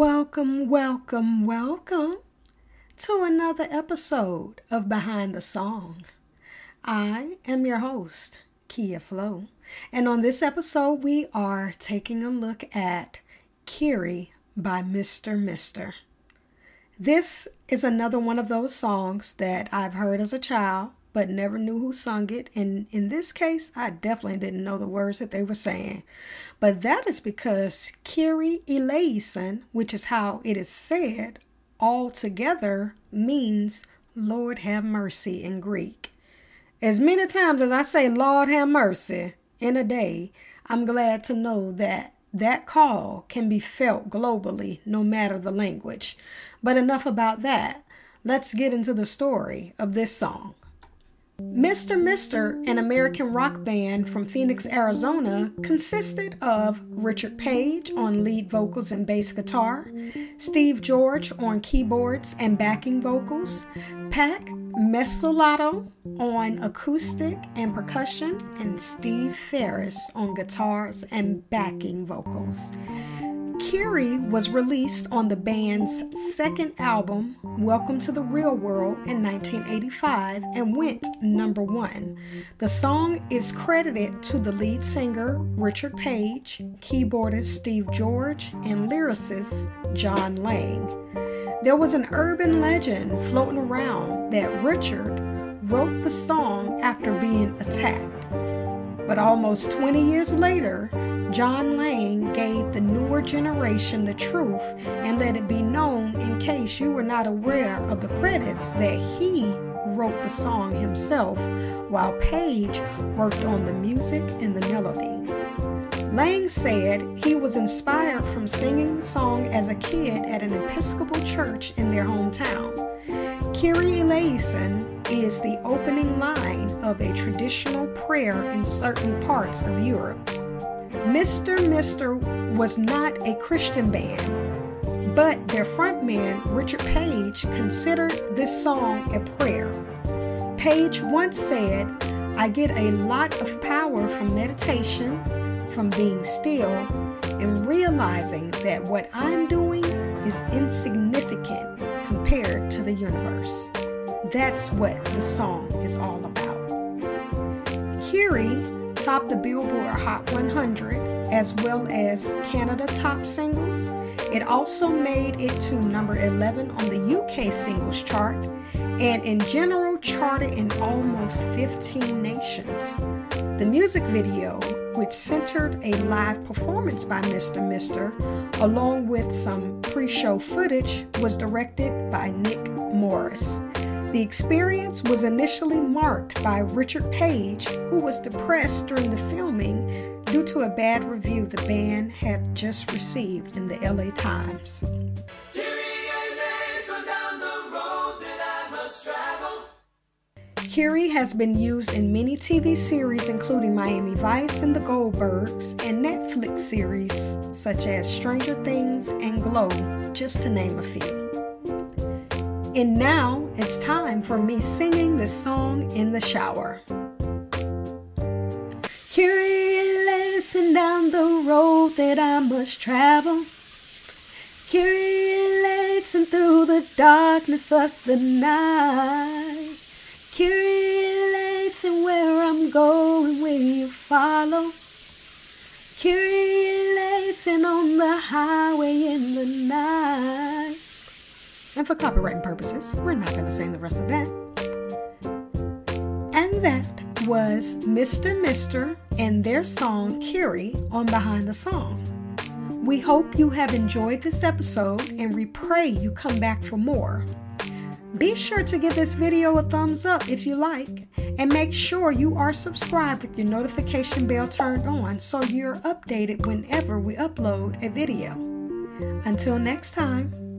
Welcome, welcome, welcome to another episode of Behind the Song. I am your host, Kia Flo, and on this episode, we are taking a look at Kyrie by Mr. Mister. This is another one of those songs that I've heard as a child but never knew who sung it. And in this case, I definitely didn't know the words that they were saying. But that is because Kyrie eleison, which is how it is said, altogether means Lord have mercy in Greek. As many times as I say Lord have mercy in a day, I'm glad to know that that call can be felt globally, no matter the language. But enough about that. Let's get into the story of this song. Mr. Mister, an American rock band from Phoenix, Arizona, consisted of Richard Page on lead vocals and bass guitar, Steve George on keyboards and backing vocals, Pat Mastelotto on acoustic and percussion, and Steve Farris on guitars and backing vocals. Kyrie was released on the band's second album, Welcome to the Real World, in 1985 and went number one. The song is credited to the lead singer Richard Page, keyboardist Steve George, and lyricist John Lang. There was an urban legend floating around that Richard wrote the song after being attacked. But almost 20 years later, John Lang gave the newer generation the truth and let it be known in case you were not aware of the credits that he wrote the song himself while Page worked on the music and the melody. Lang said he was inspired from singing the song as a kid at an Episcopal church in their hometown. Kyrie eleison is the opening line of a traditional prayer in certain parts of Europe. Mr. Mister was not a Christian band, but their frontman, Richard Page, considered this song a prayer. Page once said, I get a lot of power from meditation, from being still, and realizing that what I'm doing is insignificant compared to the universe. That's what the song is all about. Kyrie topped the Billboard Hot 100 as well as Canada Top Singles. It also made it to number 11 on the UK Singles Chart and in general charted in almost 15 nations. The music video, which centered a live performance by Mr. Mister, along with some pre show footage, was directed by Nick Morris. The experience was initially marked by Richard Page, who was depressed during the filming due to a bad review the band had just received in the LA Times. Kyrie has been used in many TV series, including Miami Vice and The Goldbergs, and Netflix series such as Stranger Things and Glow, just to name a few. And now it's time for me singing this song in the shower. Curious down the road that I must travel. Curious through the darkness of the night. Curious where I'm going, will you follow? Curious on the highway in the night. And for copywriting purposes, we're not going to sing the rest of that. And that was Mr. Mister and their song Kyrie on Behind the Song. We hope you have enjoyed this episode and we pray you come back for more. Be sure to give this video a thumbs up if you like, and make sure you are subscribed with your notification bell turned on so you're updated whenever we upload a video. Until next time.